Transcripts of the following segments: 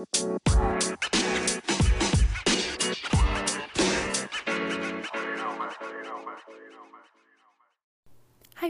Hi,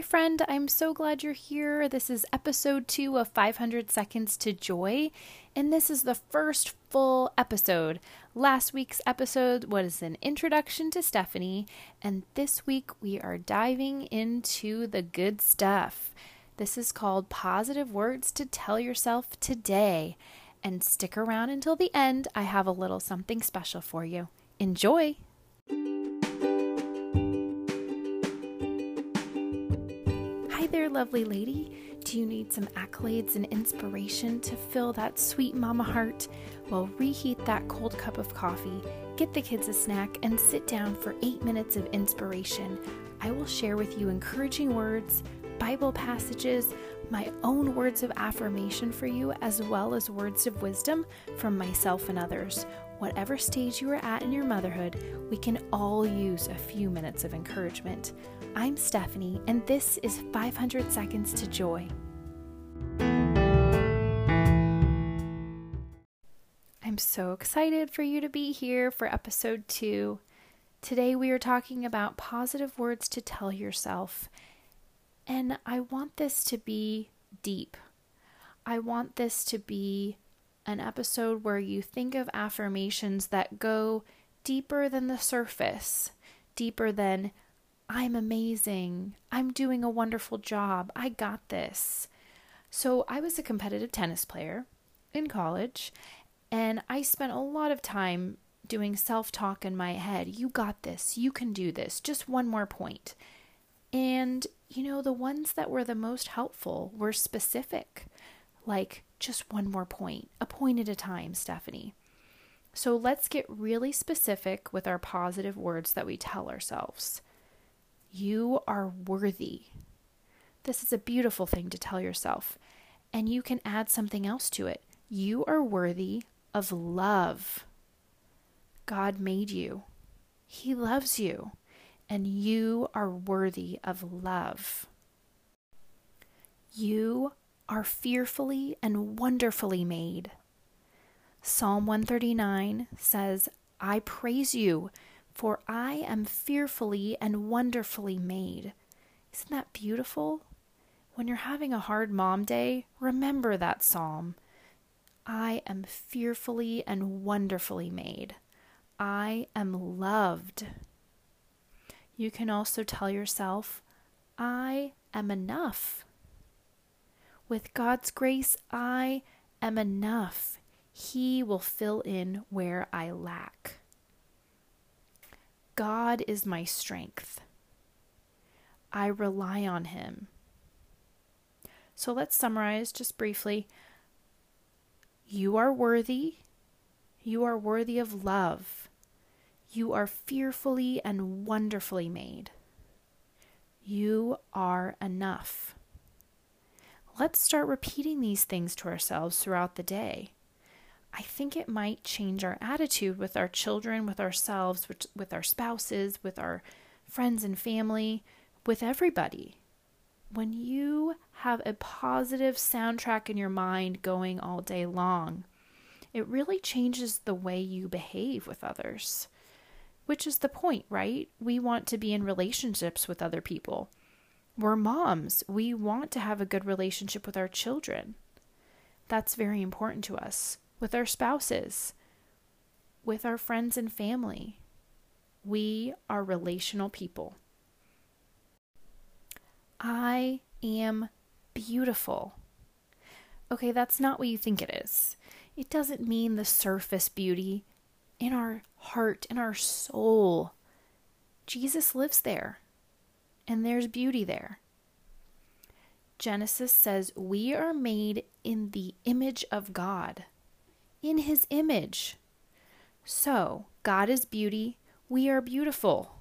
friend. I'm so glad you're here. This is episode two of 500 Seconds to Joy, and this is the first full episode. Last week's episode was an introduction to Stephanie, and this week we are diving into the good stuff. This is called Positive Words to Tell Yourself Today. And stick around until the end. I have a little something special for you. Enjoy! Hi there, lovely lady. Do you need some accolades and inspiration to fill that sweet mama heart? Well, reheat that cold cup of coffee, get the kids a snack, and sit down for eight minutes of inspiration. I will share with you encouraging words, Bible passages, my own words of affirmation for you, as well as words of wisdom from myself and others. Whatever stage you are at in your motherhood, we can all use a few minutes of encouragement. I'm Stephanie, and this is 500 Seconds to Joy. I'm so excited for you to be here for episode two. Today, we are talking about positive words to tell yourself. And I want this to be deep. I want this to be an episode where you think of affirmations that go deeper than the surface, deeper than, I'm amazing, I'm doing a wonderful job, I got this. So, I was a competitive tennis player in college, and I spent a lot of time doing self talk in my head. You got this, you can do this, just one more point. And, you know, the ones that were the most helpful were specific, like just one more point, a point at a time, Stephanie. So let's get really specific with our positive words that we tell ourselves. You are worthy. This is a beautiful thing to tell yourself. And you can add something else to it. You are worthy of love. God made you, He loves you and you are worthy of love. You are fearfully and wonderfully made. Psalm 139 says, I praise you, for I am fearfully and wonderfully made. Isn't that beautiful? When you're having a hard mom day, remember that psalm. I am fearfully and wonderfully made. I am loved. You can also tell yourself, I am enough. With God's grace, I am enough. He will fill in where I lack. God is my strength. I rely on Him. So let's summarize just briefly. You are worthy. You are worthy of love. You are fearfully and wonderfully made. You are enough. Let's start repeating these things to ourselves throughout the day. I think it might change our attitude with our children, with ourselves, with, with our spouses, with our friends and family, with everybody. When you have a positive soundtrack in your mind going all day long, it really changes the way you behave with others which is the point, right? We want to be in relationships with other people. We're moms. We want to have a good relationship with our children. That's very important to us. With our spouses, with our friends and family. We are relational people. I am beautiful. Okay, that's not what you think it is. It doesn't mean the surface beauty in our heart, in our soul. Jesus lives there, and there's beauty there. Genesis says we are made in the image of God, in His image. So, God is beauty, we are beautiful.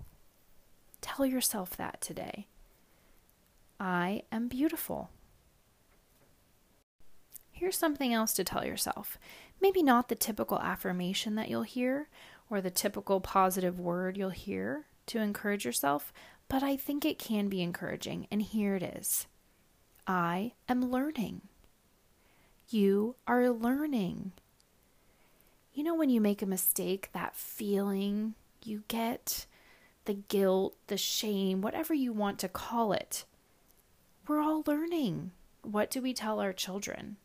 Tell yourself that today. I am beautiful. Here's something else to tell yourself. Maybe not the typical affirmation that you'll hear or the typical positive word you'll hear to encourage yourself, but I think it can be encouraging, and here it is I am learning. You are learning. You know, when you make a mistake, that feeling you get, the guilt, the shame, whatever you want to call it. We're all learning. What do we tell our children?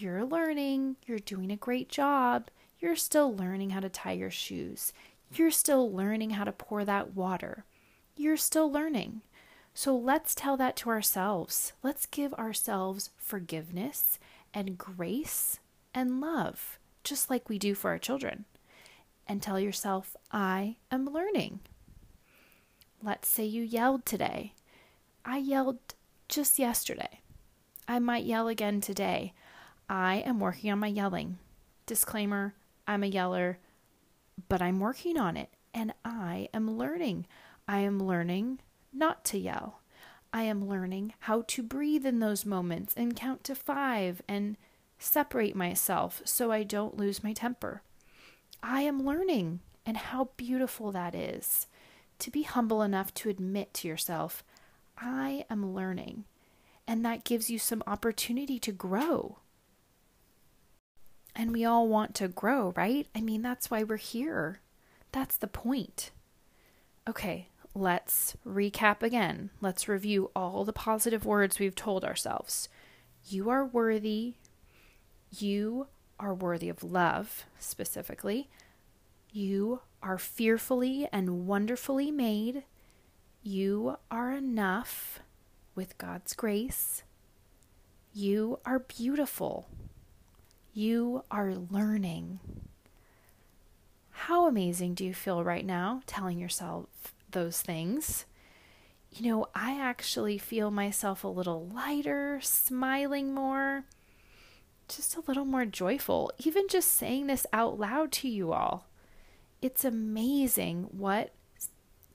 You're learning, you're doing a great job, you're still learning how to tie your shoes, you're still learning how to pour that water, you're still learning. So let's tell that to ourselves. Let's give ourselves forgiveness and grace and love, just like we do for our children. And tell yourself, I am learning. Let's say you yelled today. I yelled just yesterday. I might yell again today. I am working on my yelling. Disclaimer I'm a yeller, but I'm working on it and I am learning. I am learning not to yell. I am learning how to breathe in those moments and count to five and separate myself so I don't lose my temper. I am learning, and how beautiful that is. To be humble enough to admit to yourself, I am learning. And that gives you some opportunity to grow. And we all want to grow, right? I mean, that's why we're here. That's the point. Okay, let's recap again. Let's review all the positive words we've told ourselves. You are worthy. You are worthy of love, specifically. You are fearfully and wonderfully made. You are enough with God's grace. You are beautiful. You are learning. How amazing do you feel right now telling yourself those things. You know, I actually feel myself a little lighter, smiling more, just a little more joyful, even just saying this out loud to you all. It's amazing what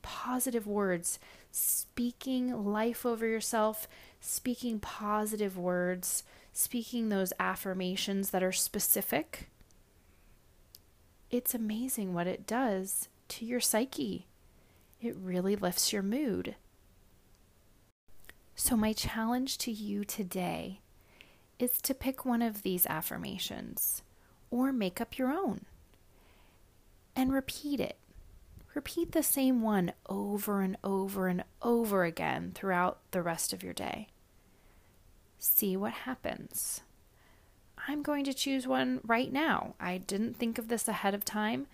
positive words, speaking life over yourself, speaking positive words, speaking those affirmations that are specific. It's amazing what it does to your psyche it really lifts your mood. So, my challenge to you today is to pick one of these affirmations or make up your own and repeat it. Repeat the same one over and over and over again throughout the rest of your day. See what happens. I'm going to choose one right now. I didn't think of this ahead of time,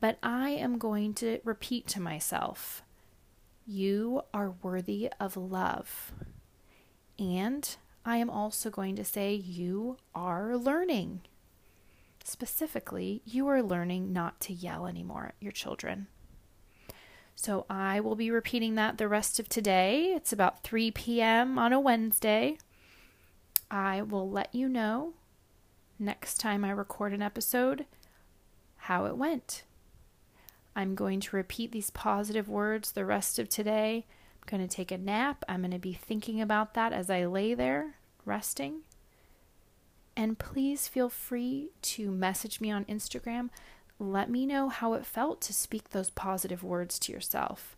but I am going to repeat to myself You are worthy of love. And I am also going to say You are learning. Specifically, you are learning not to yell anymore at your children. So I will be repeating that the rest of today. It's about 3 p.m. on a Wednesday. I will let you know next time I record an episode how it went. I'm going to repeat these positive words the rest of today. I'm going to take a nap. I'm going to be thinking about that as I lay there resting. And please feel free to message me on Instagram. Let me know how it felt to speak those positive words to yourself.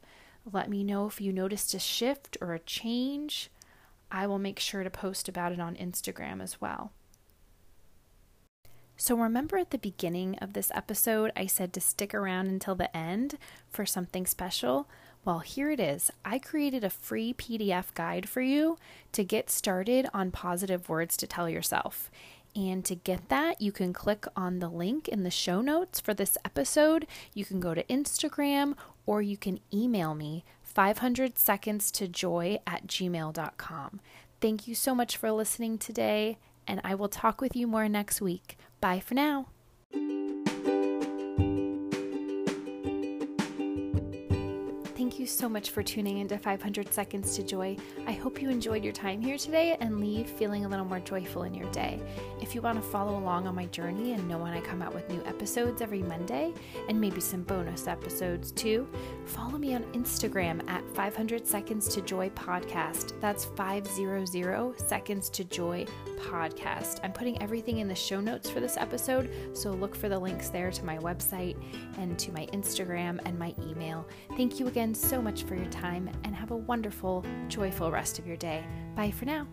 Let me know if you noticed a shift or a change. I will make sure to post about it on Instagram as well. So, remember at the beginning of this episode, I said to stick around until the end for something special? Well, here it is. I created a free PDF guide for you to get started on positive words to tell yourself. And to get that, you can click on the link in the show notes for this episode. You can go to Instagram or you can email me 500 seconds to joy at gmail.com. Thank you so much for listening today, and I will talk with you more next week. Bye for now. So much for tuning into 500 Seconds to Joy. I hope you enjoyed your time here today and leave feeling a little more joyful in your day. If you want to follow along on my journey and know when I come out with new episodes every Monday and maybe some bonus episodes too, follow me on Instagram at 500 Seconds to Joy Podcast. That's 500 Seconds to Joy Podcast. I'm putting everything in the show notes for this episode, so look for the links there to my website and to my Instagram and my email. Thank you again so much for your time and have a wonderful, joyful rest of your day. Bye for now.